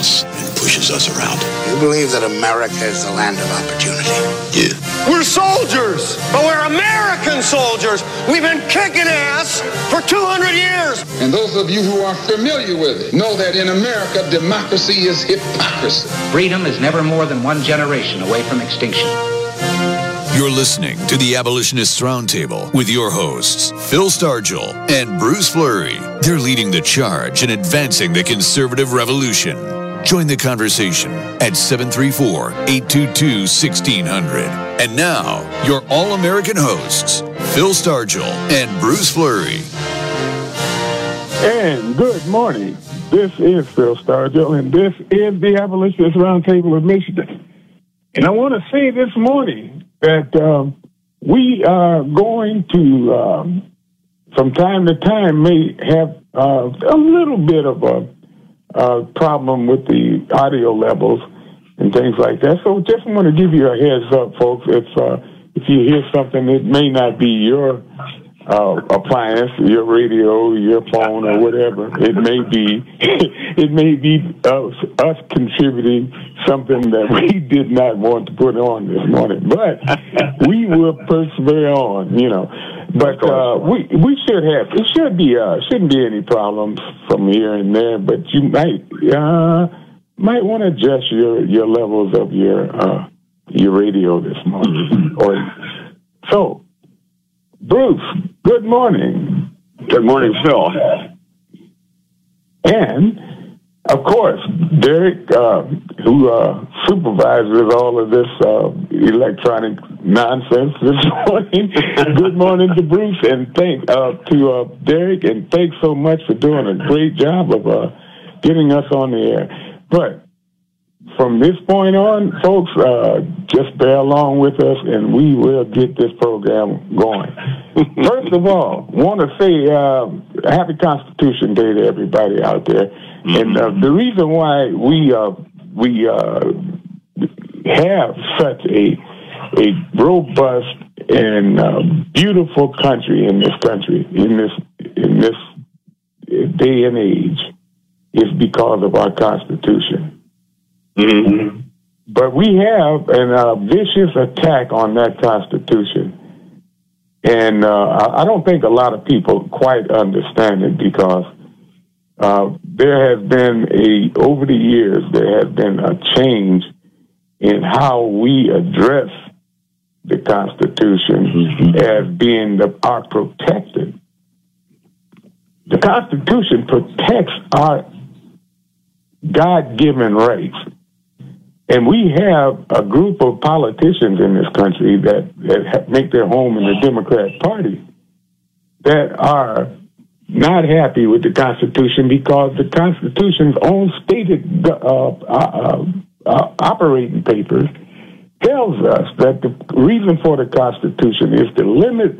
house and pushes us around. You believe that America is the land of opportunity? Yeah. We're soldiers, but we're American soldiers. We've been kicking ass for 200 years. And those of you who are familiar with it know that in America, democracy is hypocrisy. Freedom is never more than one generation away from extinction. You're listening to the Abolitionists Roundtable with your hosts, Phil Stargell and Bruce Fleury. They're leading the charge in advancing the conservative revolution. Join the conversation at 734 822 1600. And now, your all American hosts, Phil Stargell and Bruce Fleury. And good morning. This is Phil Stargell, and this is the Abolitionist Roundtable of Michigan. And I want to say this morning that um, we are going to, um, from time to time, may have uh, a little bit of a, a problem with the audio levels and things like that. So just want to give you a heads up, folks. If uh, if you hear something, it may not be your uh, appliance, your radio, your phone, or whatever. It may be, it may be us, us contributing something that we did not want to put on this morning, but we will persevere on, you know. But uh, we we should have it should be uh, shouldn't be any problems from here and there, but you might uh, might want to adjust your your levels of your uh, your radio this morning, or so. Bruce, good morning. Good morning, Phil. And, of course, Derek, uh, who uh, supervises all of this uh, electronic nonsense this morning. good morning to Bruce, and thank uh, to uh, Derek, and thanks so much for doing a great job of uh, getting us on the air. But from this point on, folks, uh, just bear along with us, and we will get this program going. First of all, want to say uh, Happy Constitution Day to everybody out there. Mm-hmm. And uh, the reason why we uh, we uh, have such a a robust and uh, beautiful country in this country in this in this day and age is because of our Constitution. Mm-hmm. But we have a uh, vicious attack on that Constitution. And uh, I don't think a lot of people quite understand it because uh, there has been a, over the years, there has been a change in how we address the Constitution mm-hmm. as being the, our protected. The Constitution protects our God given rights. And we have a group of politicians in this country that, that make their home in the Democrat Party that are not happy with the Constitution because the Constitution's own stated uh, uh, uh, operating papers tells us that the reason for the Constitution is to limit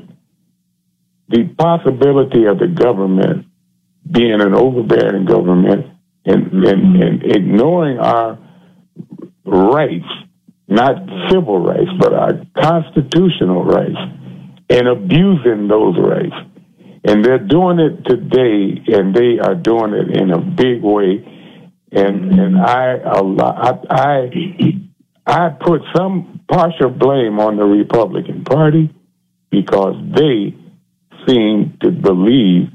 the possibility of the government being an overbearing government and, and, and ignoring our rights, not civil rights, but our constitutional rights, and abusing those rights. And they're doing it today, and they are doing it in a big way. And and I I I, I put some partial blame on the Republican Party because they seem to believe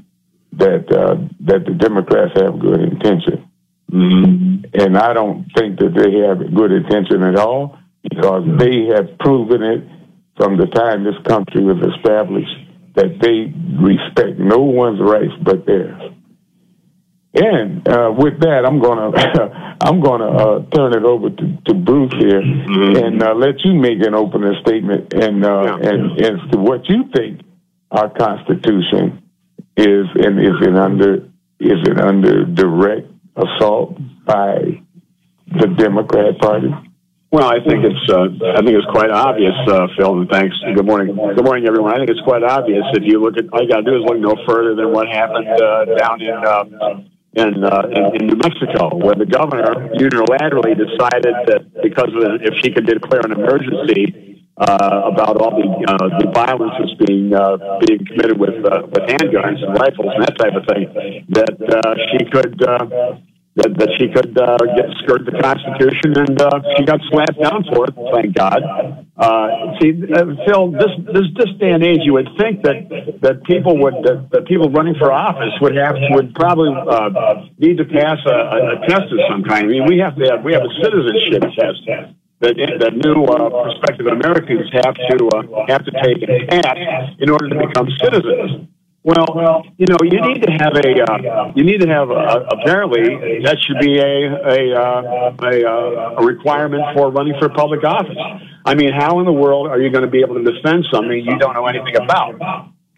that uh, that the Democrats have good intention. Mm-hmm. And I don't think that they have good intention at all because they have proven it from the time this country was established that they respect no one's rights but theirs. And uh, with that, I'm gonna I'm gonna uh, turn it over to, to Bruce here mm-hmm. and uh, let you make an opening statement and uh, yeah. and as to what you think our Constitution is and is it under is it under direct assault by the Democrat Party? Well, I think it's uh, I think it's quite obvious, uh, Phil. And thanks. Good morning. Good morning, everyone. I think it's quite obvious if you look at all you got to do is look no further than what happened uh, down in. Uh, in, uh, in, in New Mexico, where the governor unilaterally decided that because the, if she could declare an emergency uh, about all the uh, the violence that's being uh, being committed with with handguns and rifles and that type of thing, that uh, she could uh, that, that she could uh, get skirt the Constitution, and uh, she got slapped down for it. Thank God. Uh, see, uh, Phil, this this this day and age, you would think that that people would that, that people running for office would have would probably uh, need to pass a, a test of some kind. I mean, we have to have we have a citizenship test that, that new uh, prospective Americans have to uh, have to take and pass in order to become citizens. Well, you know, you need to have a uh, you need to have a, apparently that should be a a uh, a, uh, a requirement for running for public office. I mean, how in the world are you going to be able to defend something you don't know anything about?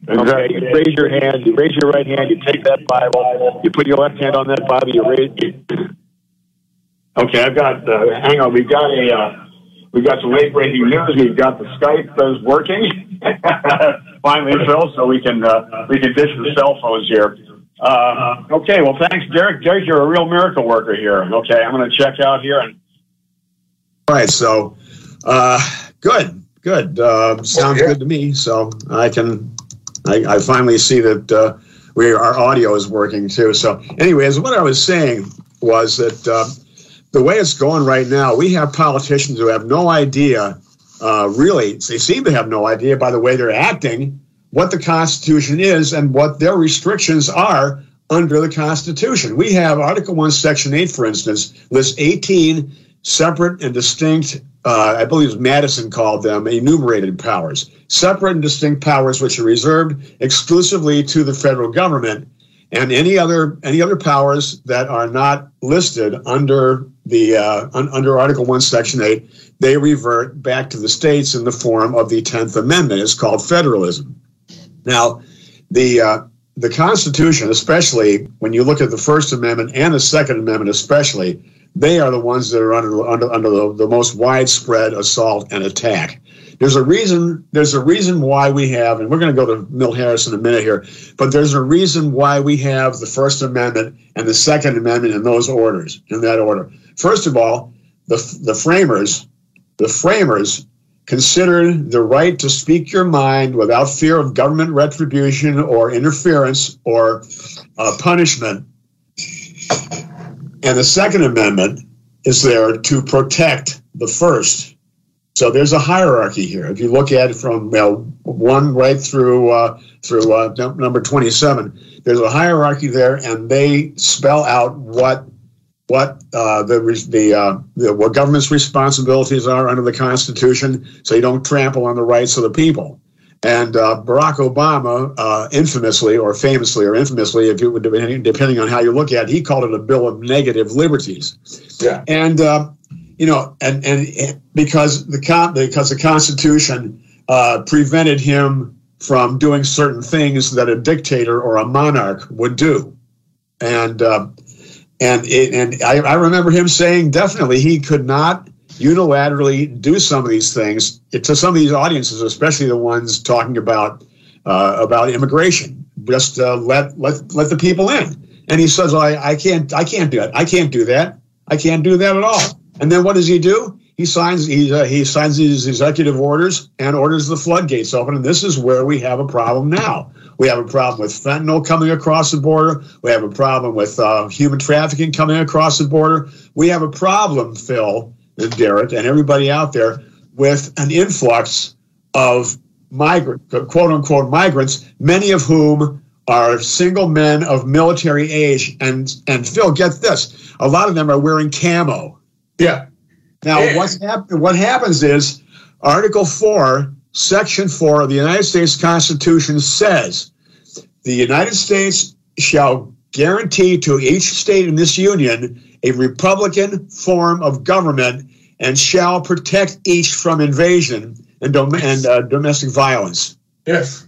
Okay, you raise your hand, you raise your right hand, you take that Bible, you put your left hand on that Bible, you raise. You... Okay, I've got. Uh, hang on, we've got a. Uh, We've got some late breaking news. We've got the Skype is working finally, Phil, so we can uh, we can ditch the cell phones here. Uh, okay, well, thanks, Derek. Derek, you're a real miracle worker here. Okay, I'm going to check out here. And- All right, so uh, good, good. Uh, sounds good to me. So I can, I, I finally see that uh, we our audio is working too. So, anyways, what I was saying was that uh, the way it's going right now, we have politicians who have no idea uh, really, they seem to have no idea by the way they're acting what the Constitution is and what their restrictions are under the Constitution. We have Article 1, Section 8, for instance, lists 18 separate and distinct, uh, I believe Madison called them enumerated powers, separate and distinct powers which are reserved exclusively to the federal government and any other any other powers that are not listed under the uh, un, under Article One, Section Eight, they revert back to the states in the form of the Tenth Amendment. It's called federalism. Now, the uh, the Constitution, especially when you look at the First Amendment and the Second Amendment, especially, they are the ones that are under under, under the, the most widespread assault and attack. There's a reason. There's a reason why we have, and we're going to go to Milt Harris in a minute here. But there's a reason why we have the First Amendment and the Second Amendment in those orders, in that order. First of all, the the framers, the framers considered the right to speak your mind without fear of government retribution or interference or uh, punishment. And the Second Amendment is there to protect the first. So there's a hierarchy here. If you look at it from well, one right through uh, through uh, number 27, there's a hierarchy there, and they spell out what what uh, the the, uh, the, what government's responsibilities are under the Constitution, so you don't trample on the rights of the people. And uh, Barack Obama, uh, infamously or famously or infamously, if you would depending on how you look at it, he called it a bill of negative liberties. Yeah. And uh, you know, and and because the con- because the Constitution uh, prevented him from doing certain things that a dictator or a monarch would do, and uh, and it, and I, I remember him saying definitely he could not unilaterally do some of these things to some of these audiences, especially the ones talking about uh, about immigration. Just uh, let let let the people in. And he says, I, I can't I can't do it. I can't do that. I can't do that at all. And then what does he do? He signs he, uh, he signs these executive orders and orders the floodgates open. And this is where we have a problem now. We have a problem with fentanyl coming across the border. We have a problem with uh, human trafficking coming across the border. We have a problem, Phil and Derek, and everybody out there, with an influx of migrant, quote unquote migrants, many of whom are single men of military age. And and Phil, get this: a lot of them are wearing camo. Yeah. Now, yeah. what's hap- what happens is Article Four Section 4 of the United States Constitution says the United States shall guarantee to each state in this union a Republican form of government and shall protect each from invasion and, dom- and uh, domestic violence. Yes,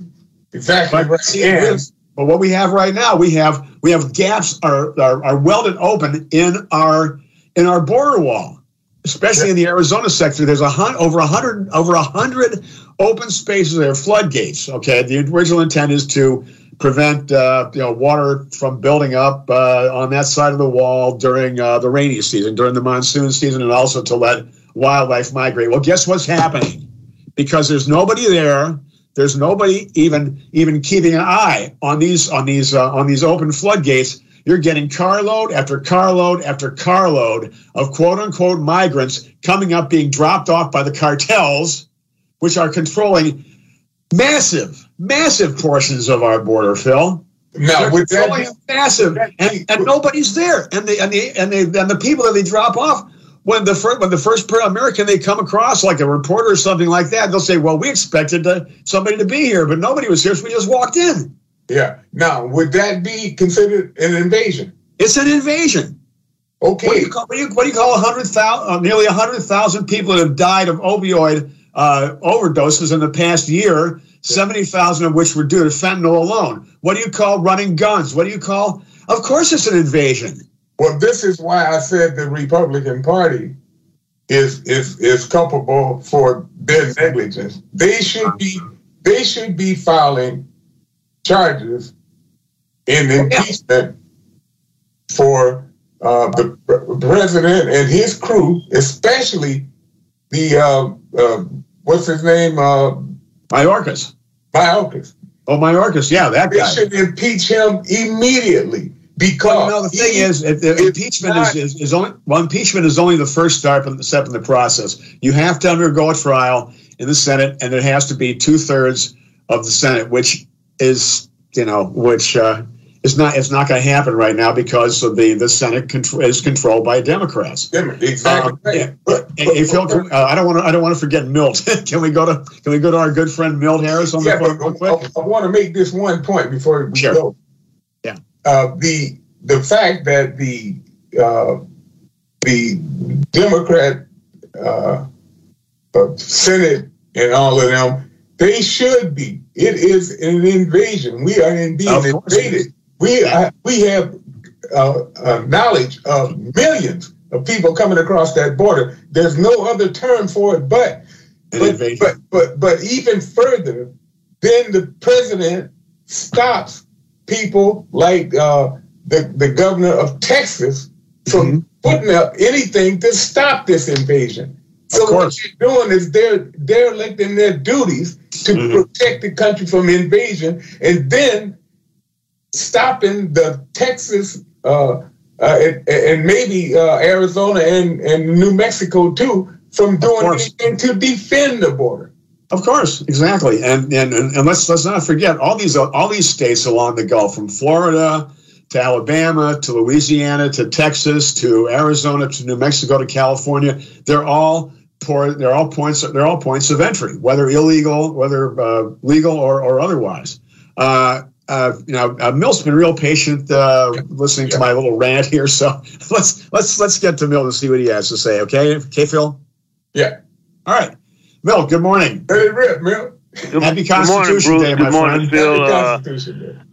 exactly. But, but what we have right now, we have we have gaps are, are, are welded open in our in our border wall especially in the Arizona sector, there's a hun- over a hundred over a hundred open spaces are floodgates. Okay, the original intent is to prevent uh, you know water from building up uh, on that side of the wall during uh, the rainy season, during the monsoon season, and also to let wildlife migrate. Well, guess what's happening? Because there's nobody there. There's nobody even even keeping an eye on these on these uh, on these open floodgates you're getting carload after carload after carload of quote unquote migrants coming up, being dropped off by the cartels, which are controlling massive, massive portions of our border, Phil. Now, with that, massive, and, and nobody's there, and the and the and the and the people that they drop off when the first when the first American they come across, like a reporter or something like that, they'll say, "Well, we expected to, somebody to be here, but nobody was here, so we just walked in." Yeah. Now, would that be considered an invasion? It's an invasion. Okay. What do you call, what do you, what do you call 100,000, uh, nearly 100,000 people that have died of opioid uh, overdoses in the past year, 70,000 of which were due to fentanyl alone? What do you call running guns? What do you call? Of course, it's an invasion. Well, this is why I said the Republican Party is is is culpable for their negligence. They should be they should be filing charges in impeachment for uh, the president and his crew, especially the uh, uh, what's his name? Uh, Mayorkas. Mayorkas. Oh, Mayorkas. Yeah, that they guy. should impeach him immediately because well, know, the thing he, is, the impeachment not, is, is, is, only well, impeachment is only the first step in, step in the process. You have to undergo a trial in the Senate, and it has to be two thirds of the Senate, which is you know which uh, is not it's not going to happen right now because of the the Senate control, is controlled by Democrats. Exactly. Um, but, hey, Phil, uh, I don't want to I don't want to forget Milt. can we go to can we go to our good friend Milt Harris on yeah, the phone real quick? I, I, want to make this one point before we sure. go. Yeah. Uh, the the fact that the uh, the Democrat uh, uh, Senate and all of them, they should be. It is an invasion. We are in being invaded. We we have uh, uh, knowledge of millions of people coming across that border. There's no other term for it, but but, but but but even further, then the president stops people like uh, the the governor of Texas from mm-hmm. putting up anything to stop this invasion. So what they're doing is they're they're electing their duties to mm-hmm. protect the country from invasion, and then stopping the Texas uh, uh, and, and, maybe uh, Arizona and, and New Mexico too from doing anything to defend the border. Of course, exactly, and, and and let's let's not forget all these all these states along the Gulf, from Florida to Alabama to Louisiana to Texas to Arizona to New Mexico to California. They're all poor, they're all points they're all points of entry, whether illegal, whether uh, legal or or otherwise. Uh, uh, you know, uh, Milt's been real patient uh, listening yeah. to my little rant here. So let's let's let's get to Milt and see what he has to say. Okay, okay, Phil. Yeah. All right, Milt. Good morning. Hey, Rip, Milt. Good, Happy Constitution good morning, Bruce. Day, good morning, friend. Phil. Uh,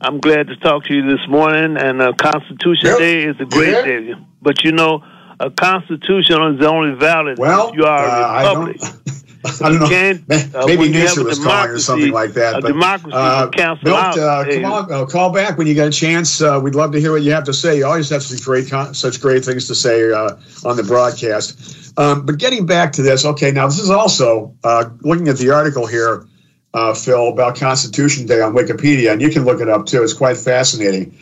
I'm glad to talk to you this morning. And uh, Constitution Yep. Day is a great Yeah. day. But you know, a constitution is only valid Well, if you are uh, a I republic. don't. I don't know. uh, Maybe Nixon was calling or something like that. a but, democracy uh, Milt, uh, come on, uh, call back when you get a chance. Uh, we'd love to hear what you have to say. You always have such great, con- such great things to say uh, on the broadcast. Um, but getting back to this, okay, now this is also uh, looking at the article here, uh, Phil, about Constitution Day on Wikipedia, and you can look it up too. It's quite fascinating.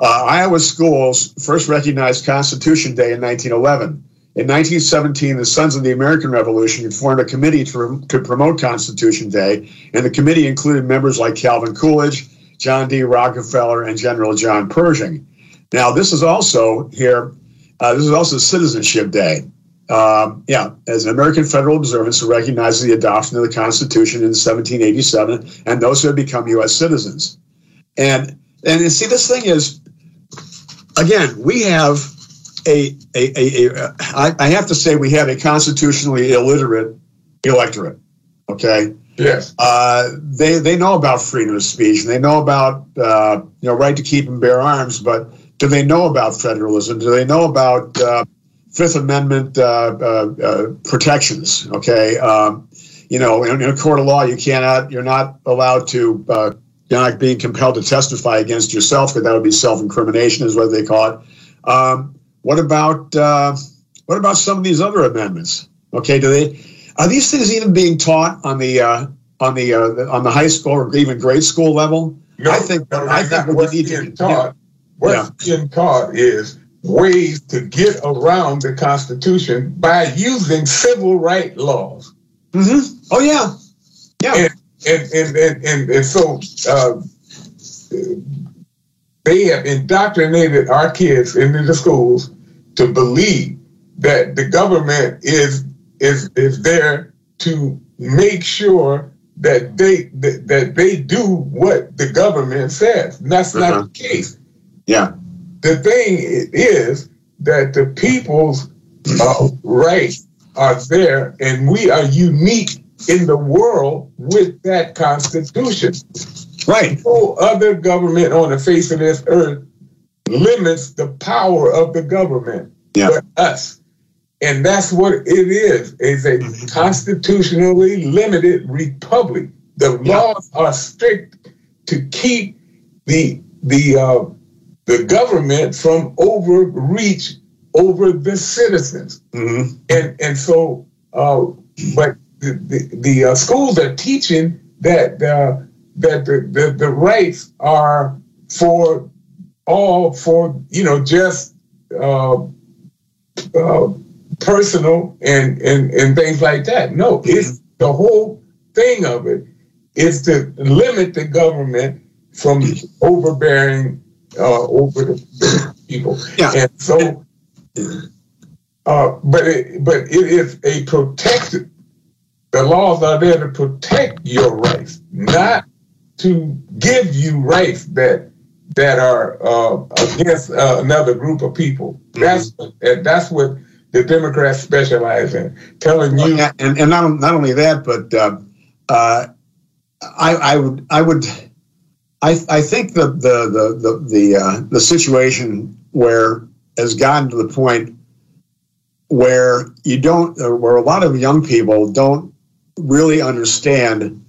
Uh, Iowa schools first recognized Constitution Day in 1911. In 1917, the Sons of the American Revolution formed a committee to, to promote Constitution Day, and the committee included members like Calvin Coolidge, John D. Rockefeller, and General John Pershing. Now, this is also here, uh, this is also Citizenship Day. Um, yeah, as an American federal observance to recognize the adoption of the Constitution in 1787 and those who have become U.S. citizens. And and see, this thing is, again, we have a, a, a, a I, I have to say, we have a constitutionally illiterate electorate. Okay. Yes. Uh, they they know about freedom of speech and they know about uh, you know right to keep and bear arms, but do they know about federalism? Do they know about uh, Fifth Amendment uh, uh, uh, protections? Okay, um, you know, in, in a court of law, you cannot, you're not allowed to, uh, you're not being compelled to testify against yourself, because that would be self-incrimination, is what they call it. Um, what about uh, what about some of these other amendments? Okay, do they are these things even being taught on the uh, on the uh, on the high school or even grade school level? No, I think no, I think what's need being to taught. what's yeah. being taught is ways to get around the Constitution by using civil right laws. Mm-hmm. Oh yeah, yeah. And and and and, and so uh, they have indoctrinated our kids into the schools to believe that the government is is is there to make sure that they that, that they do what the government says. And that's uh-huh. not the case. Yeah. The thing is that the people's uh, rights are there, and we are unique in the world with that constitution. Right. No other government on the face of this earth limits the power of the government yeah. but us. And that's what it is. It's a mm-hmm. constitutionally limited republic. The yeah. laws are strict to keep the the uh, the government from overreach over the citizens. Mm-hmm. And and so, uh, but the the, the uh, schools are teaching that uh, that the, the the rights are for all for you know just uh, uh, personal and, and and things like that. No, mm-hmm. it's the whole thing of it is to limit the government from overbearing uh, over the people. Yeah. And so, uh, but it, but it is a protected. The laws are there to protect your rights, not to give you rights that that are uh, against uh, another group of people. Mm-hmm. That's that's what the Democrats specialize in, telling well, you. And, and not not only that, but uh, uh, I I would I would I I think the the the the the, uh, the situation where has gotten to the point where you don't where a lot of young people don't really understand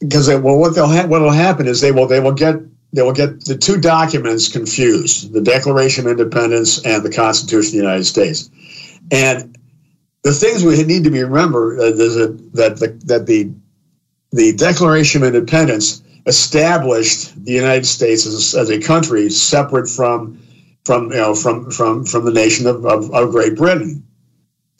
because they, well what they'll ha- what will happen is they will they will get they will get the two documents confused the Declaration of Independence and the Constitution of the United States. And the things we need to be remember uh, is that, that, the, that the, the Declaration of Independence established the United States as, as a country separate from, from, you know, from, from, from the nation of, of, of Great Britain.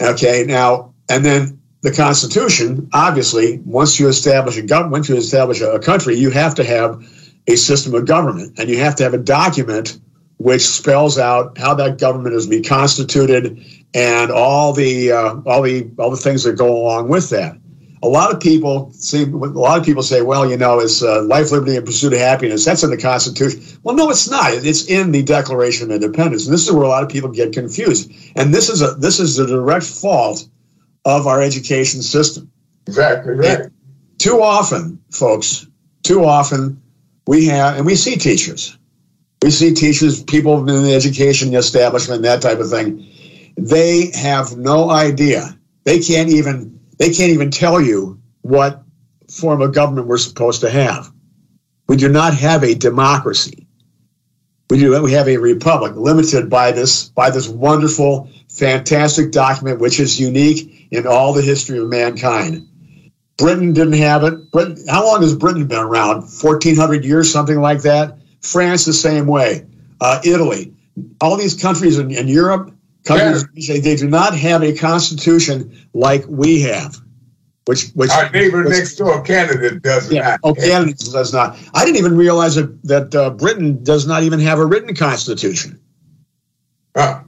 Okay, now, and then the Constitution, obviously, once you establish a government, once you establish a country, you have to have a system of government, and you have to have a document which spells out how that government is to be constituted and all the uh, all the all the things that go along with that. A lot of people see. A lot of people say, "Well, you know, it's uh, life, liberty, and pursuit of happiness. That's in the Constitution." Well, no, it's not. It's in the Declaration of Independence, and this is where a lot of people get confused. And this is a this is the direct fault of our education system. Exactly right. And too often, folks, too often we have, and we see teachers. We see teachers, people in the education establishment, that type of thing. They have no idea. They can't even they can't even tell you what form of government we're supposed to have. We do not have a democracy. We do we have a republic limited by this by this wonderful, fantastic document, which is unique in all the history of mankind. Britain didn't have it. Britain, how long has Britain been around? 1400 years, something like that. France, the same way. Uh, Italy. All these countries in, in Europe, countries, yeah. they do not have a constitution like we have. Which, which our neighbor which, next door, Canada, does yeah, not. Oh, Canada does not. I didn't even realize that that uh, Britain does not even have a written constitution. Huh.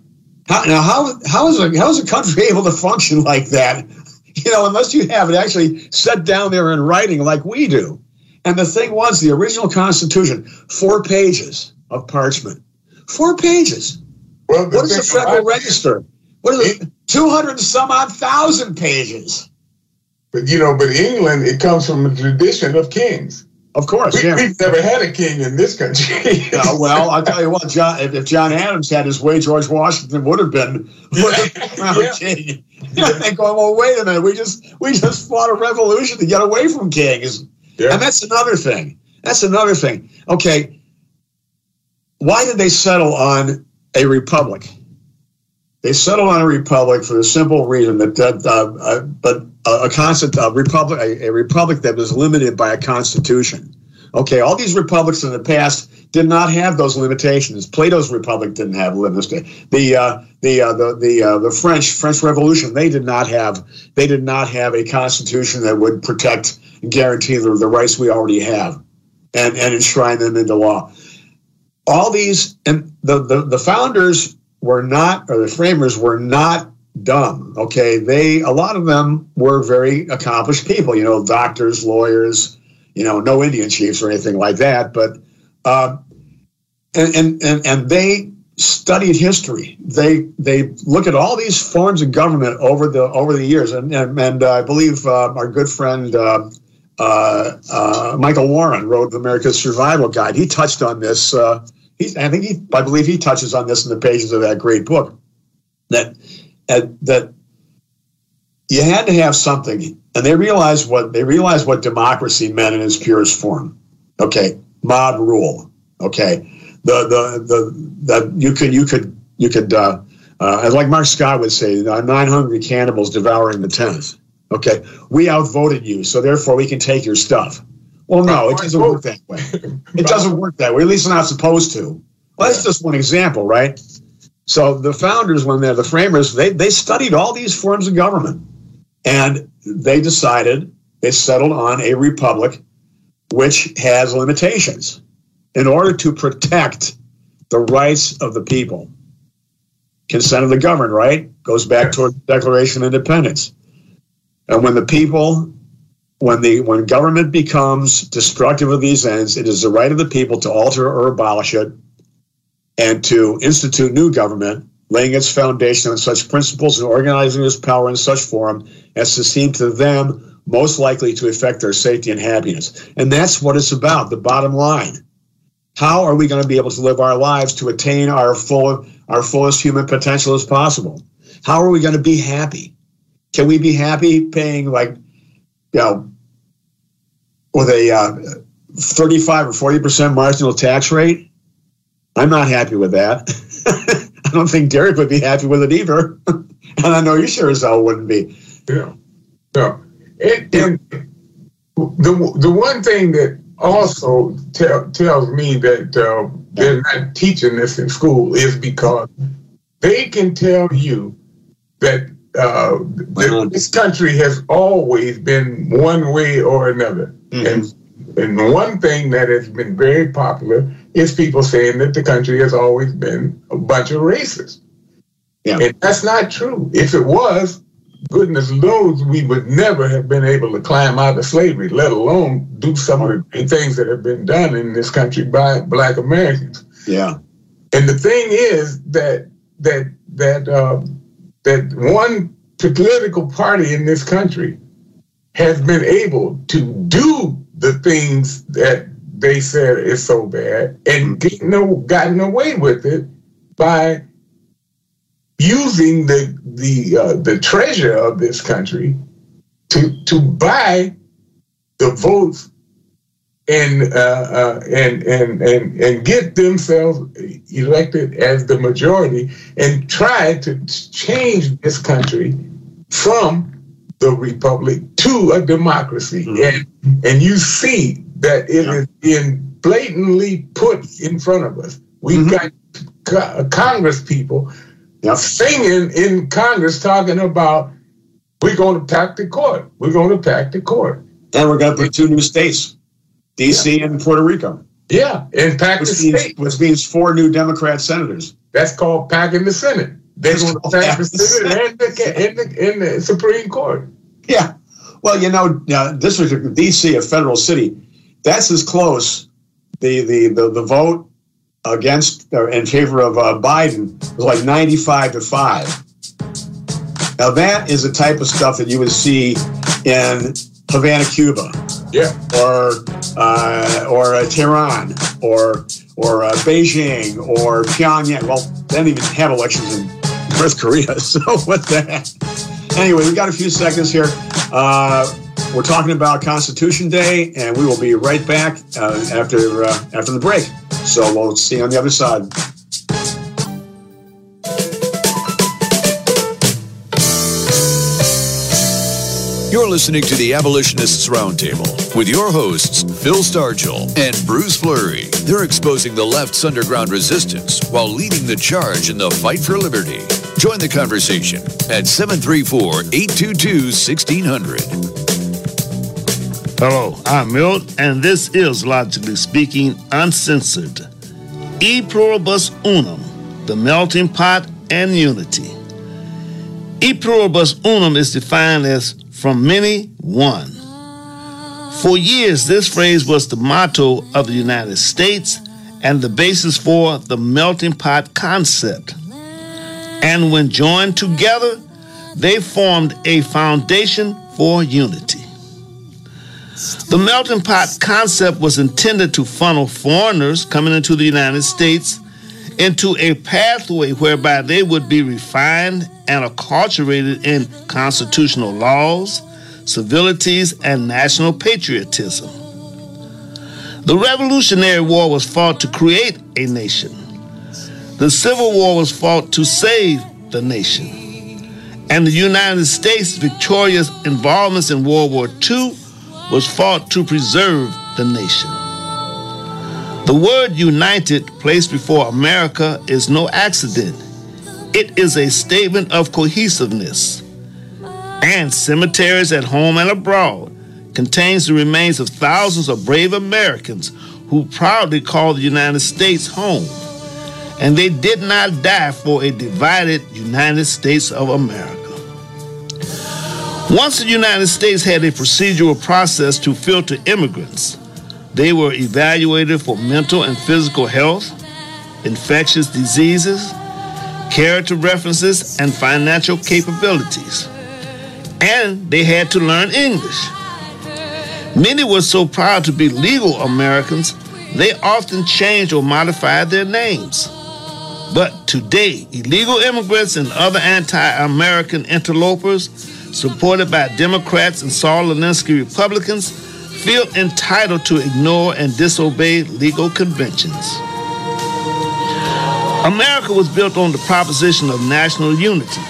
How, now, how how is a how is a country able to function like that you know, unless you have it actually set down there in writing like we do. And the thing was, the original Constitution, four pages of parchment. Four pages. Well, what is the Federal Register? What is it? 200 some odd thousand pages. But, you know, but England, it comes from a tradition of kings. Of course, we, yeah. We've never had a king in this country. uh, well, I'll tell you what, John. If, if, John Adams had his way, George Washington would have been would have been yeah. king. They going, well, wait a minute. We just we just fought a revolution to get away from kings, yeah. and that's another thing. That's another thing. Okay, why did they settle on a republic? They settled on a republic for the simple reason that, uh, uh, but a, a constant a republic, a, a republic that was limited by a constitution. Okay, all these republics in the past did not have those limitations. Plato's Republic didn't have limits. The uh, the uh, the the uh, the French French Revolution they did not have they did not have a constitution that would protect and guarantee the, the rights we already have and and enshrine them into law. All these and the, the the founders were not or the framers were not dumb. Okay, they a lot of them were very accomplished people. You know, doctors, lawyers. You know, no Indian chiefs or anything like that, but. Uh, and, and, and, and they studied history. They they look at all these forms of government over the over the years, and and, and uh, I believe uh, our good friend uh, uh, uh Michael Warren wrote America's Survival Guide. He touched on this. Uh, he, I think he, I believe he touches on this in the pages of that great book. That that you had to have something, and they realized what they realized what democracy meant in its purest form. Okay, mob rule. Okay, the the the that you could you could you could uh, uh, like Mark Scott would say, nine hungry cannibals devouring the tenth. Okay, we outvoted you, so therefore we can take your stuff. Well, no, it doesn't work that way. It doesn't work that way. At least not supposed to. Well, that's just one example, right? So the founders, when they're the framers, they they studied all these forms of government, and they decided they settled on a republic, which has limitations in order to protect the rights of the people. Consent of the governed, right? Goes back toward the Declaration of Independence. And when the people, when the when government becomes destructive of these ends, it is the right of the people to alter or abolish it and to institute new government, laying its foundation on such principles and organizing its power in such form as to seem to them most likely to affect their safety and happiness. And that's what it's about, the bottom line. How are we going to be able to live our lives to attain our full our fullest human potential as possible? How are we going to be happy? Can we be happy paying like you know with a uh, 35 or 40 percent marginal tax rate i'm not happy with that. I don't think derek would be happy with it either. And i know you sure as hell wouldn't be. Yeah yeah. And, and the, the one thing that also tell, tells me that uh, they're not teaching this in school is because they can tell you that, uh, this country has always been one way or another. Mm-hmm. And, and one thing that has been very popular is people saying that the country has always been a bunch of racists. Yeah. And that's not true. If it was, goodness knows we would never have been able to climb out of slavery, let alone do some of the things that have been done in this country by black Americans. Yeah. And the thing is that that that uh, that one political party in this country has been able to do the things that they said is so bad and get no, gotten away with it by using the the uh, the treasure of this country to to buy the votes and uh, uh, and and and and get themselves elected as the majority and try to change this country from the republic to a democracy mm-hmm. and and you see that it yeah. is being blatantly put in front of us we've mm-hmm. got congress people yep. singing in Congress talking about we're going to pack the court. We're going to pack the court. And we're going to put two new states, D.C. Yeah. and Puerto Rico. Yeah, and pack which the means, state. Which means four new Democrat senators. That's called packing the Senate. They're going to pack the Senate and the, and, the, and the Supreme Court. Yeah. Well, you know, uh, District of D.C., a federal city, that's as close. The, the, the, the vote against or in favor of uh, Biden was like 95 to 5. Now, that is the type of stuff that you would see in Havana, Cuba. Yeah. Or, uh, or uh, Tehran, or, or uh, Beijing, or Pyongyang. Well, they don't even have elections in North Korea, so what the heck? Anyway, we got a few seconds here. Uh, we're talking about Constitution Day, and we will be right back uh, after uh, after the break. So we'll see you on the other side. You're listening to the Abolitionists Roundtable with your hosts, Phil Stargell and Bruce Fleury. They're exposing the left's underground resistance while leading the charge in the fight for liberty. Join the conversation at 734 822 1600. Hello, I'm Milt, and this is Logically Speaking Uncensored. E pluribus unum, the melting pot and unity. E pluribus unum is defined as from many, one. For years, this phrase was the motto of the United States and the basis for the melting pot concept. And when joined together, they formed a foundation for unity. The melting pot concept was intended to funnel foreigners coming into the United States into a pathway whereby they would be refined and acculturated in constitutional laws, civilities, and national patriotism. The Revolutionary War was fought to create a nation. The Civil War was fought to save the nation. And the United States' victorious involvements in World War II was fought to preserve the nation. The word united placed before America is no accident. It is a statement of cohesiveness. And cemeteries at home and abroad contains the remains of thousands of brave Americans who proudly call the United States home. And they did not die for a divided United States of America. Once the United States had a procedural process to filter immigrants, they were evaluated for mental and physical health, infectious diseases, character references, and financial capabilities. And they had to learn English. Many were so proud to be legal Americans, they often changed or modified their names. But today, illegal immigrants and other anti American interlopers, supported by Democrats and Saul Alinsky Republicans, feel entitled to ignore and disobey legal conventions. America was built on the proposition of national unity,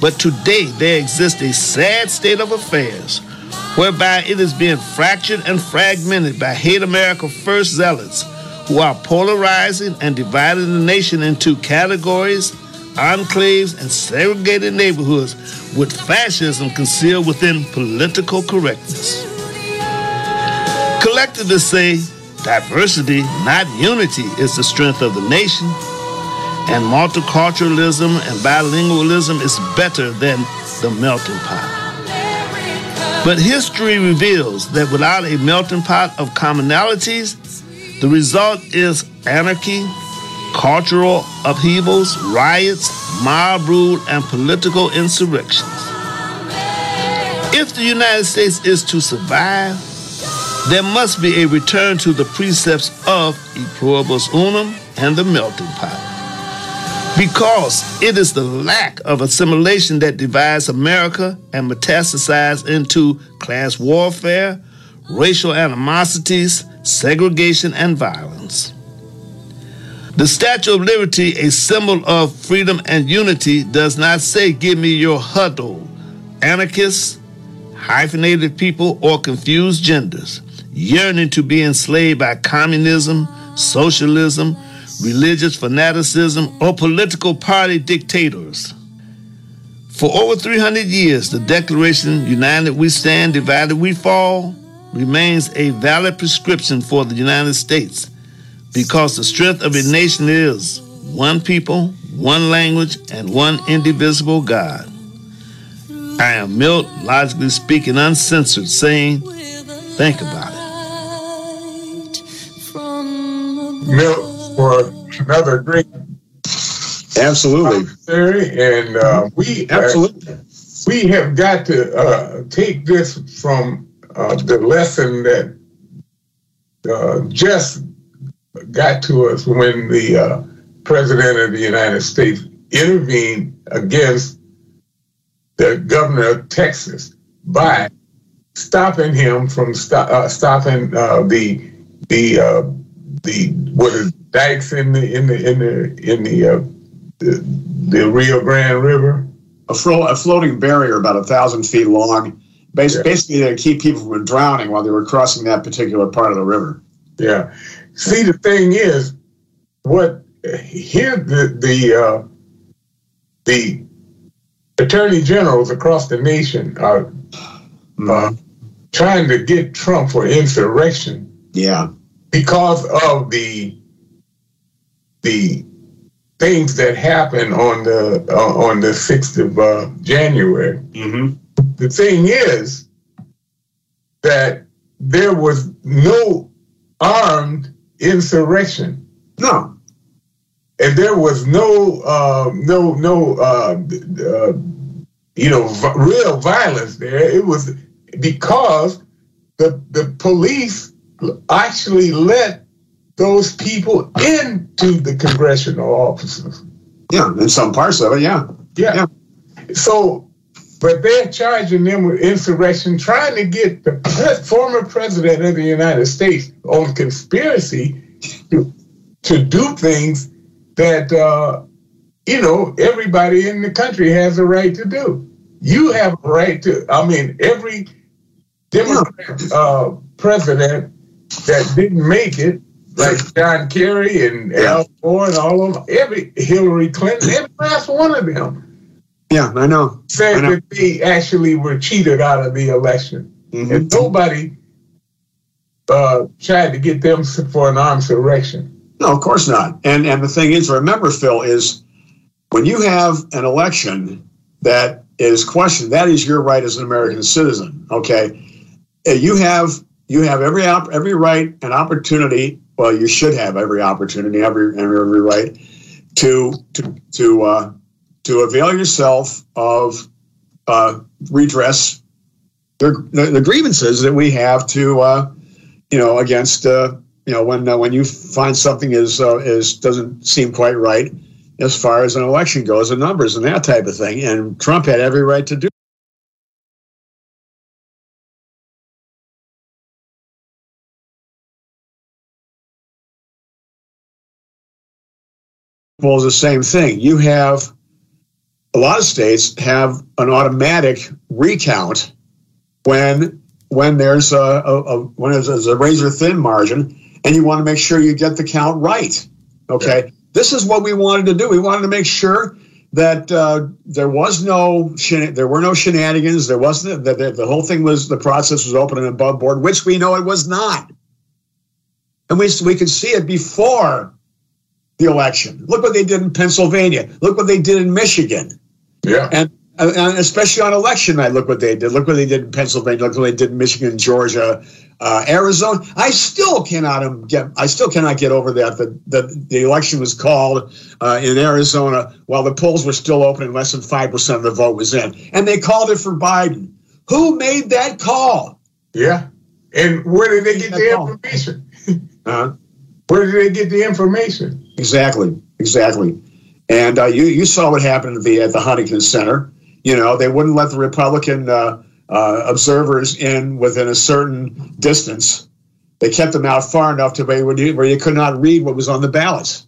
but today there exists a sad state of affairs whereby it is being fractured and fragmented by hate America first zealots who are polarizing and dividing the nation into categories, enclaves, and segregated neighborhoods with fascism concealed within political correctness. Collectivists say diversity, not unity, is the strength of the nation, and multiculturalism and bilingualism is better than the melting pot. But history reveals that without a melting pot of commonalities, the result is anarchy, cultural upheavals, riots, mob rule, and political insurrections. If the United States is to survive, there must be a return to the precepts of e pluribus unum and the melting pot. Because it is the lack of assimilation that divides America and metastasizes into class warfare, racial animosities, segregation, and violence. The Statue of Liberty, a symbol of freedom and unity, does not say, Give me your huddle, anarchists, hyphenated people, or confused genders yearning to be enslaved by communism, socialism, religious fanaticism, or political party dictators. For over 300 years, the Declaration, United We Stand, Divided We Fall, remains a valid prescription for the United States because the strength of a nation is one people, one language, and one indivisible God. I am Milt, logically speaking, uncensored, saying, think about it. Milt for another drink. Absolutely. and uh, we Absolutely. we have got to uh, take this from uh, the lesson that uh, just got to us when the uh, president of the United States intervened against the governor of Texas by stopping him from sto- uh, stopping uh, the the uh, the what is dikes in the in the in the in the uh, the, the Rio Grande River. A, flo- a floating barrier about a thousand feet long Basically, yeah. basically to keep people from drowning while they were crossing that particular part of the river. Yeah. See, the thing is, what here the the uh, the attorney generals across the nation are mm-hmm. uh, trying to get Trump for insurrection. Yeah, because of the the things that happened on the uh, on the sixth of uh, January. Mm-hmm. The thing is that there was no armed insurrection. No. And there was no, uh, no, no, uh, uh, you know, v- real violence there. It was because the the police actually let those people into the congressional offices. Yeah, in some parts of it, yeah. Yeah. yeah. So, but they're charging them with insurrection, trying to get the former president of the United States on conspiracy to, to do things that, uh, you know, everybody in the country has a right to do. You have a right to, I mean, every Democrat uh, president that didn't make it, like John Kerry and yeah. Al Gore and all of them, every Hillary Clinton, every last one of them. Yeah, I know. Said I know. that they actually were cheated out of the election. Mm-hmm. And nobody uh, tried to get them for an arms erection. No, of course not. And and the thing is, remember, Phil, is when you have an election that is questioned, that is your right as an American citizen. Okay, uh, you have you have every op- every right and opportunity. Well, you should have every opportunity, every every, every right to to to uh, to avail yourself of uh, redress the, the, the, grievances that we have to uh, you know against uh, you know when uh, when you find something is uh, is doesn't seem quite right as far as an election goes and numbers and that type of thing. And Trump had every right to do. Well, it's the same thing. You have a lot of states have an automatic recount when when there's a, a, a when there's a razor thin margin, and you want to make sure you get the count right. Okay, yeah. this is what we wanted to do. We wanted to make sure that uh, there was no there were no shenanigans. There wasn't that the, the whole thing was the process was open and above board, which we know it was not, and we we could see it before the election. Look what they did in Pennsylvania. Look what they did in Michigan. Yeah. And, and especially on election night, look what they did. Look what they did in Pennsylvania. Look what they did in Michigan, Georgia, uh, Arizona. I still cannot um, get. I still cannot get over that. The the, the election was called uh, in Arizona while the polls were still open and less than five percent of the vote was in, and they called it for Biden. Who made that call? Yeah. And where did they get the information? uh, where did they get the information? Exactly, exactly. And uh, you you saw what happened at the at the Huntington Center. You know, they wouldn't let the Republican uh, uh, observers in within a certain distance. They kept them out far enough to where you, where you could not read what was on the ballots.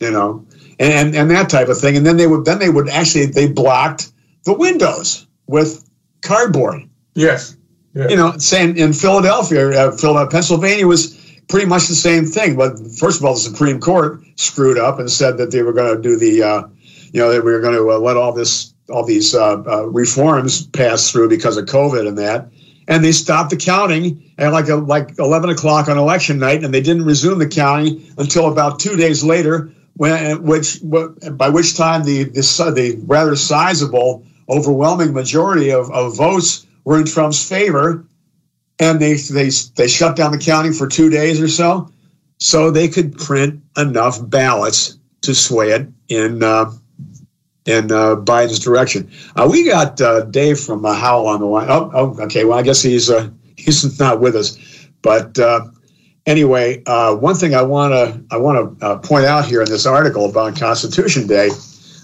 You know, and, and that type of thing. And then they would then they would actually they blocked the windows with cardboard. Yes. yes. You know, saying in Philadelphia, uh, Philadelphia, Pennsylvania was pretty much the same thing. But first of all, the Supreme Court screwed up and said that they were going to do the, uh, you know, that we were going to uh, let all this, all these uh, uh, reforms pass through because of COVID and that. And they stopped the counting at like a, like 11 o'clock on election night, and they didn't resume the counting until about two days later, when which by which time the the, the rather sizable, overwhelming majority of, of votes were in Trump's favor, and they they they shut down the counting for two days or so, so they could print enough ballots to sway it in uh, in uh, Biden's direction. Uh, we got uh, Dave from uh, Howell on the line. Oh, oh, okay. Well, I guess he's uh, he's not with us, but anyway, one thing I want to I want to point out here in this article about Constitution Day.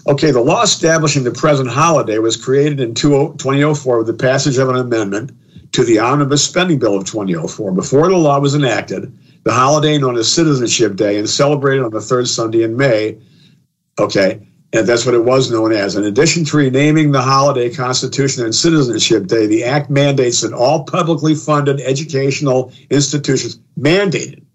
Okay, the law establishing the present holiday was created in 2004 with the passage of an amendment to the Omnibus Spending Bill of 2004. Before the law was enacted, the holiday known as Citizenship Day and celebrated on the third Sunday in May, okay, and that's what it was known as. In addition to renaming the holiday Constitution and Citizenship Day, the act mandates that all publicly funded educational institutions mandated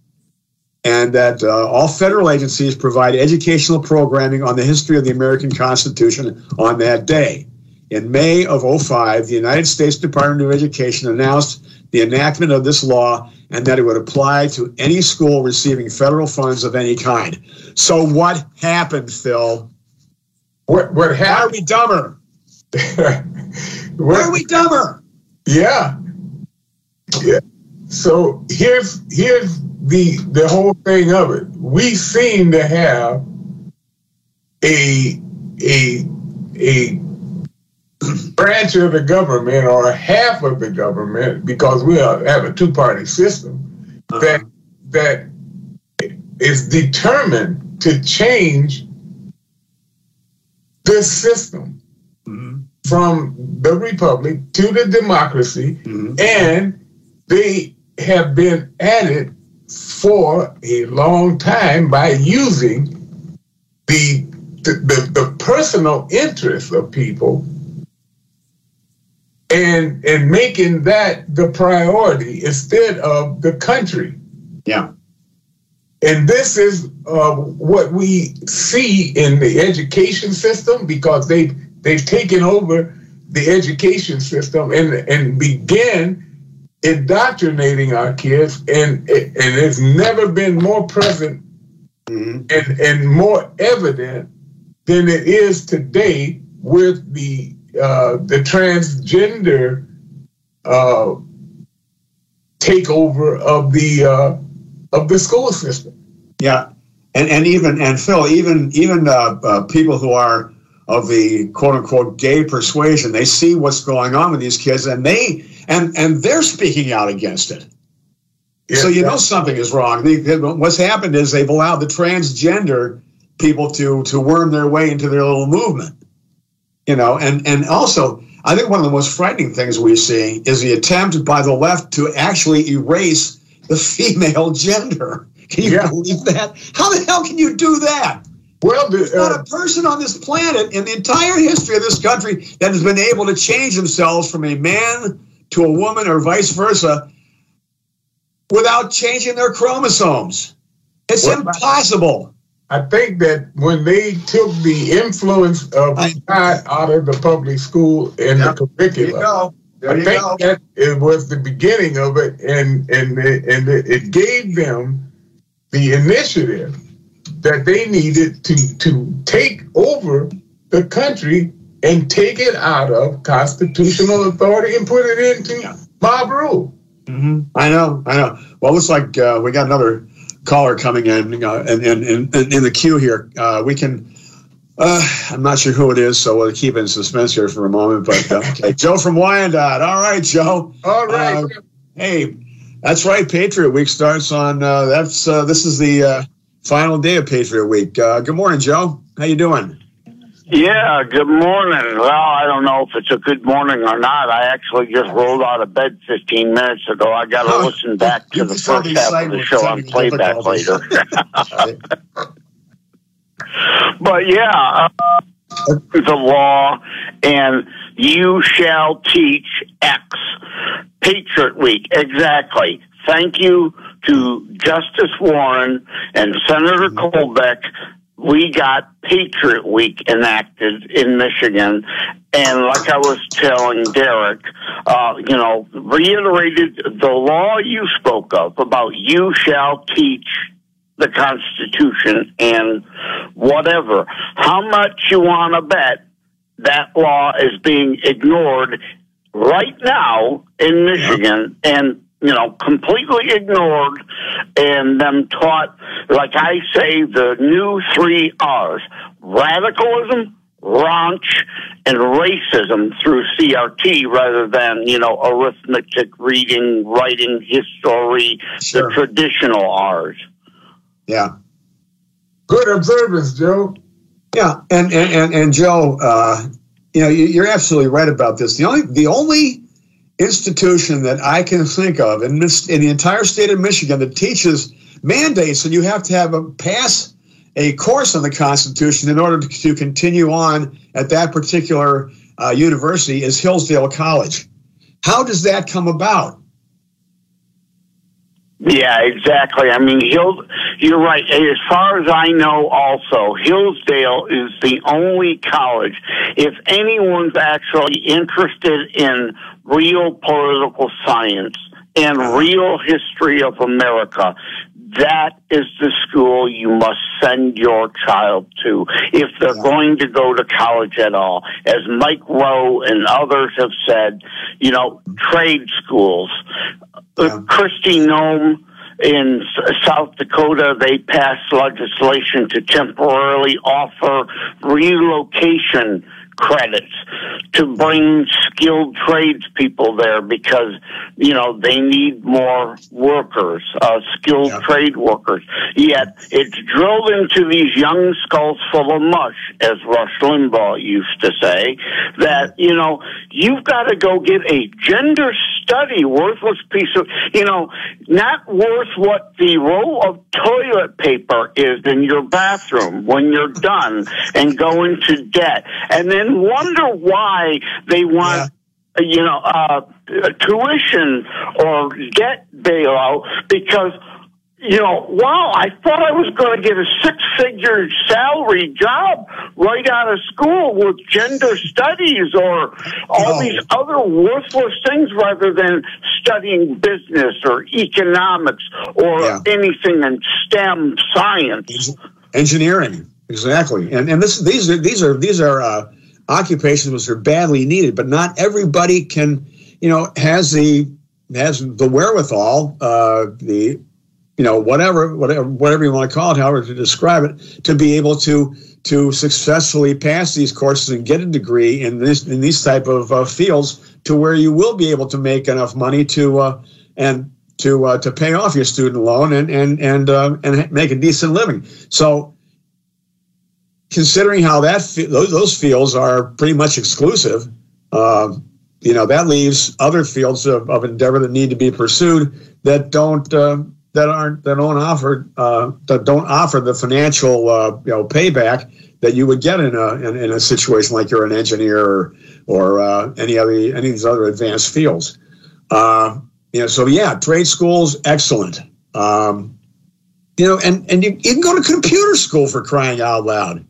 and that uh, all federal agencies provide educational programming on the history of the American Constitution on that day. In May of 05, the United States Department of Education announced the enactment of this law and that it would apply to any school receiving federal funds of any kind. So, what happened, Phil? What what happened? Why are we dumber? Why are we dumber? Yeah. Yeah. So here's here's the the whole thing of it. We seem to have a a a branch of the government or half of the government because we have a two party system uh-huh. that that is determined to change this system mm-hmm. from the republic to the democracy, mm-hmm. and they have been at it for a long time by using the the, the, the personal interests of people and and making that the priority instead of the country. Yeah. And this is uh, what we see in the education system because they they've taken over the education system and and begin indoctrinating our kids, and and it's never been more present mm-hmm. and and more evident than it is today with the uh, the transgender uh, takeover of the uh, of the school system. Yeah, and and even and Phil, even even uh, uh, people who are of the quote unquote gay persuasion, they see what's going on with these kids, and they and and they're speaking out against it. Yeah, so you yeah. know something is wrong. what's happened is they've allowed the transgender people to to worm their way into their little movement. You know, and and also I think one of the most frightening things we see is the attempt by the left to actually erase the female gender. Can you yeah. believe that? How the hell can you do that? Well, there's uh, not a person on this planet in the entire history of this country that has been able to change themselves from a man to a woman or vice versa without changing their chromosomes. It's well, impossible. I think that when they took the influence of God out of the public school and yep. the curriculum, I think go. that it was the beginning of it, and and it, and it gave them the initiative that they needed to to take over the country and take it out of constitutional authority and put it into mob rule. Mm-hmm. I know, I know. Well, it looks like uh, we got another caller coming in, uh, in, in, in, in, the queue here. Uh, we can. Uh, I'm not sure who it is, so we'll keep it in suspense here for a moment. But uh, okay, Joe from Wyandotte. All right, Joe. All right. Uh, hey, that's right. Patriot Week starts on. that's this is the final day of Patriot Week. good morning, Joe. How you doing? Yeah, good morning. Well, I don't know if it's a good morning or not. I actually just rolled out of bed 15 minutes ago. I got to listen back to the first half of the show on playback later. but yeah, uh, the law and you shall teach X. Patriot Week, exactly. Thank you to Justice Warren and Senator. Colbeck we got Patriot Week enacted in Michigan, and like I was telling Derek, uh, you know, reiterated the law you spoke of about you shall teach the Constitution and whatever. How much you want to bet that law is being ignored right now in Michigan, and you know, completely ignored and them taught, like I say, the new three R's radicalism, raunch, and racism through CRT rather than, you know, arithmetic, reading, writing, history, sure. the traditional R's. Yeah. Good observance, Joe. Yeah, and and and, and Joe, uh, you know, you're absolutely right about this. The only the only institution that I can think of in, in the entire state of Michigan that teaches mandates that you have to have a pass a course on the Constitution in order to continue on at that particular uh, university is Hillsdale College. How does that come about? Yeah, exactly. I mean, Hill, you're right. As far as I know, also, Hillsdale is the only college. If anyone's actually interested in real political science and real history of America, that is the school you must send your child to if they're going to go to college at all. As Mike Rowe and others have said, you know, trade schools. Uh, Kristi Noem in South Dakota, they passed legislation to temporarily offer relocation credits to bring skilled tradespeople there because you know they need more workers, uh, skilled yeah. trade workers. Yet it's drilled into these young skulls full of mush, as Rush Limbaugh used to say, that you know you've got to go get a gender study, worthless piece of you know not worth what the roll of toilet paper is in your bathroom when you're done and go into debt, and then and wonder why they want. Yeah you know, uh, tuition or debt bailout because, you know, wow, I thought I was going to get a six figure salary job right out of school with gender studies or all these other worthless things rather than studying business or economics or yeah. anything in STEM science. Engineering. Exactly. And, and this, these are, these are, these are, uh, occupations which are badly needed, but not everybody can, you know, has the has the wherewithal, uh, the you know whatever whatever whatever you want to call it, however to describe it, to be able to to successfully pass these courses and get a degree in this in these type of uh, fields to where you will be able to make enough money to uh, and to uh, to pay off your student loan and and and uh, and make a decent living. So considering how that those, those fields are pretty much exclusive, uh, you know that leaves other fields of, of, endeavor that need to be pursued that don't uh, that aren't that don't offer uh, that don't offer the financial uh, you know payback that you would get in a in, in a situation like you're an engineer or, or uh, any other any of these other advanced fields. Uh, you know, so yeah, trade schools excellent. Um, you know, and and you, you can go to computer school for crying out loud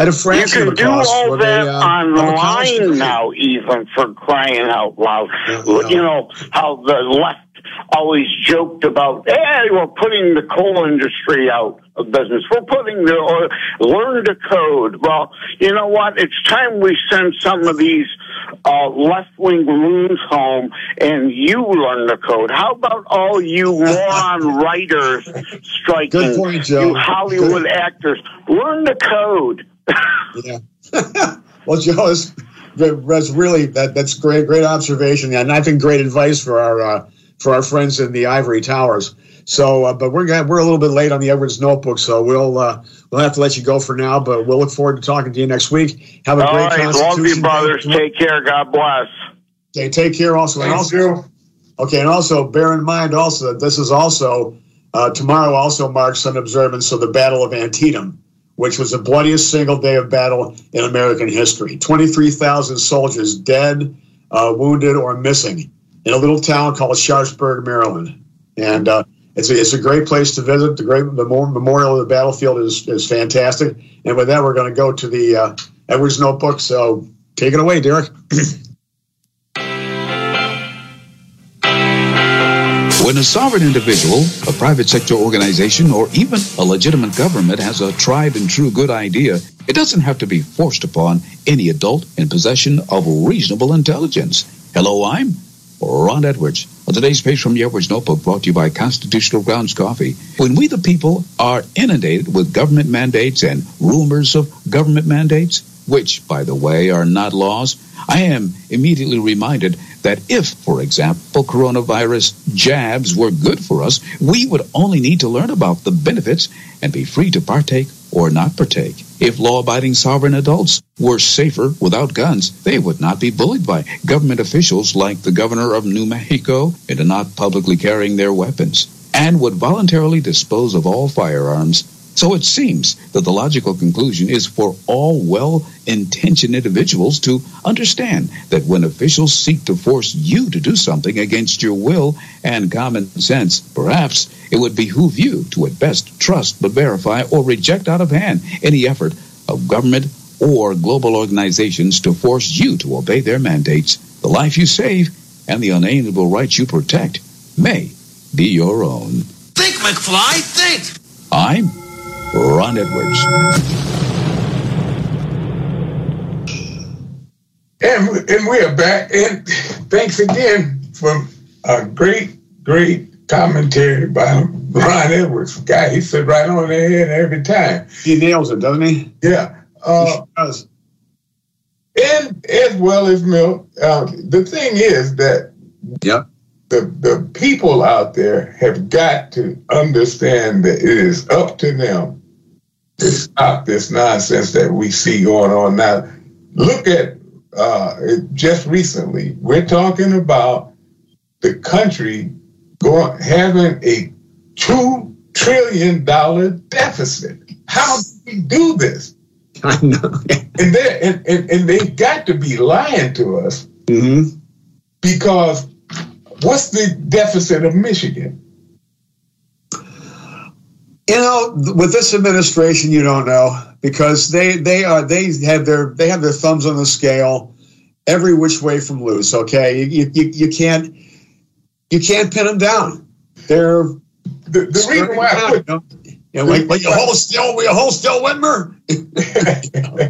at a fraction you can do all that they, uh, online now, even for crying out loud. Yeah, yeah. You know how the left always joked about, hey, we're putting the coal industry out of business. We're putting the or learn to code. Well, you know what? It's time we send some of these uh, left wing loons home and you learn the code. How about all you moron writers striking? Good point, Joe. You Hollywood Good. actors, learn the code yeah. well, Joe, that's, that's really that that's great, great observation, and I think great advice for our uh, for our friends in the ivory towers. So, uh, but we're gonna, we're a little bit late on the Edwards notebook, so we'll uh, we'll have to let you go for now. But we'll look forward to talking to you next week. Have a All great right, Constitution love you, brothers. Day. Take care. God bless. Okay, take care. Also, and also, okay, and also bear in mind also that this is also uh, tomorrow also marks an observance of the Battle of Antietam which was the bloodiest single day of battle in American history. 23,000 soldiers dead, uh, wounded, or missing in a little town called Sharpsburg, Maryland. And uh, it's, a, it's a great place to visit. The great the memorial of the battlefield is, is fantastic. And with that, we're going to go to the uh, Edwards Notebook. So take it away, Derek. When a sovereign individual, a private sector organization, or even a legitimate government has a tried and true good idea, it doesn't have to be forced upon any adult in possession of reasonable intelligence. Hello, I'm Ron Edwards. On today's page from the Edwards Notebook brought to you by Constitutional Grounds Coffee. When we the people are inundated with government mandates and rumors of government mandates, which, by the way, are not laws, I am immediately reminded that if, for example, coronavirus jabs were good for us, we would only need to learn about the benefits and be free to partake or not partake. If law abiding sovereign adults were safer without guns, they would not be bullied by government officials like the governor of New Mexico into not publicly carrying their weapons and would voluntarily dispose of all firearms So it seems that the logical conclusion is for all well intentioned individuals to understand that when officials seek to force you to do something against your will and common sense, perhaps it would behoove you to at best trust but verify or reject out of hand any effort of government or global organizations to force you to obey their mandates. The life you save and the unalienable rights you protect may be your own. Think, McFly, think! I'm Ron Edwards. And, and we are back. And thanks again for a great, great commentary by Ron Edwards. Guy, he said right on the head every time. He nails it, doesn't he? Yeah. Uh, does. And as well as Milt, uh, the thing is that yep. the, the people out there have got to understand that it is up to them to stop this nonsense that we see going on now. Look at uh, just recently, we're talking about the country going having a two trillion dollar deficit. How do we do this? I know. and, they and, and, and they've got to be lying to us mm-hmm. because what's the deficit of Michigan? You know, with this administration, you don't know because they they are they have their they have their thumbs on the scale every which way from loose. Okay, you you, you can't you can't pin them down. They're the, the reason why I put, you know, like, like you hold still, you hold still, Whitmer.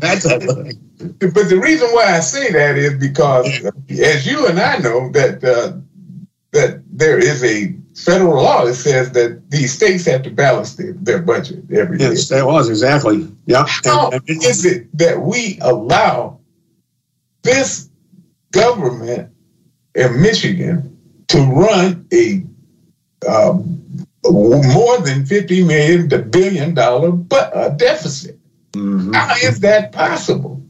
That's a But the reason why I say that is because, as you and I know, that uh, that there is a federal law says that these states have to balance their, their budget every year. Yes, that was exactly. Yeah. How and, and, is it that we allow this government in Michigan to run a um, more than 50 million to billion dollar but a deficit. Mm-hmm. How is that possible?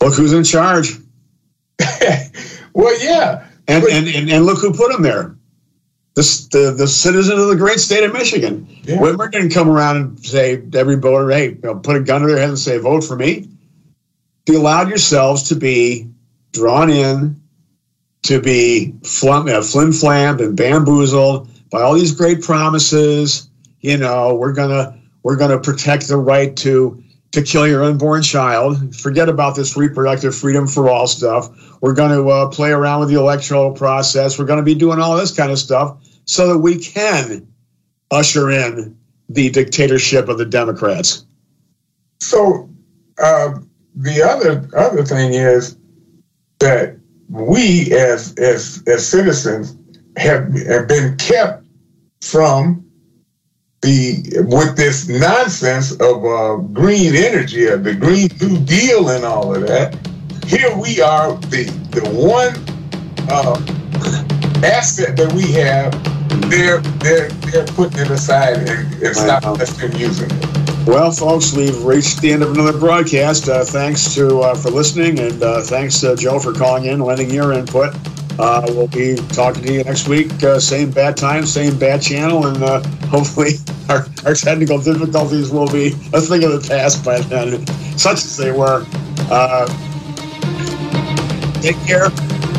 Look who's in charge. well, yeah. And, and, and, and look who put him there. This, the, the citizen of the great state of Michigan. Yeah. Whitmer didn't come around and say every voter, hey, you know, put a gun to their head and say, vote for me. You allowed yourselves to be drawn in to be flum, uh, flim flammed and bamboozled by all these great promises. You know, we're gonna we're gonna protect the right to to kill your unborn child. Forget about this reproductive freedom for all stuff. We're going to uh, play around with the electoral process. We're going to be doing all this kind of stuff so that we can usher in the dictatorship of the Democrats. So uh, the other other thing is that we as as as citizens have have been kept from the with this nonsense of uh, green energy, of the Green New Deal, and all of that. Here we are, the the one uh, asset that we have. They're they're they're putting it aside and, and stopping us from using it. Well, folks, we've reached the end of another broadcast. Uh, thanks to uh, for listening, and uh, thanks Joe for calling in, lending your input. Uh, we'll be talking to you next week. Uh, same bad time, same bad channel, and uh, hopefully our, our technical difficulties will be a thing of the past by then, such as they were. take care.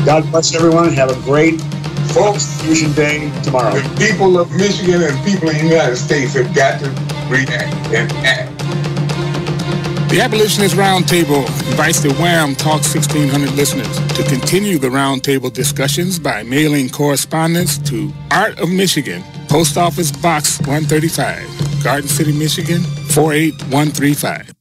God bless everyone. Have a great Constitution Day tomorrow. The people of Michigan and people in the United States have got to react and act. The Abolitionist Roundtable. Invites the WAAM Talk 1600 listeners. To continue the roundtable discussions by mailing correspondence to Art of Michigan, Post Office Box 135, Garden City, Michigan 48135.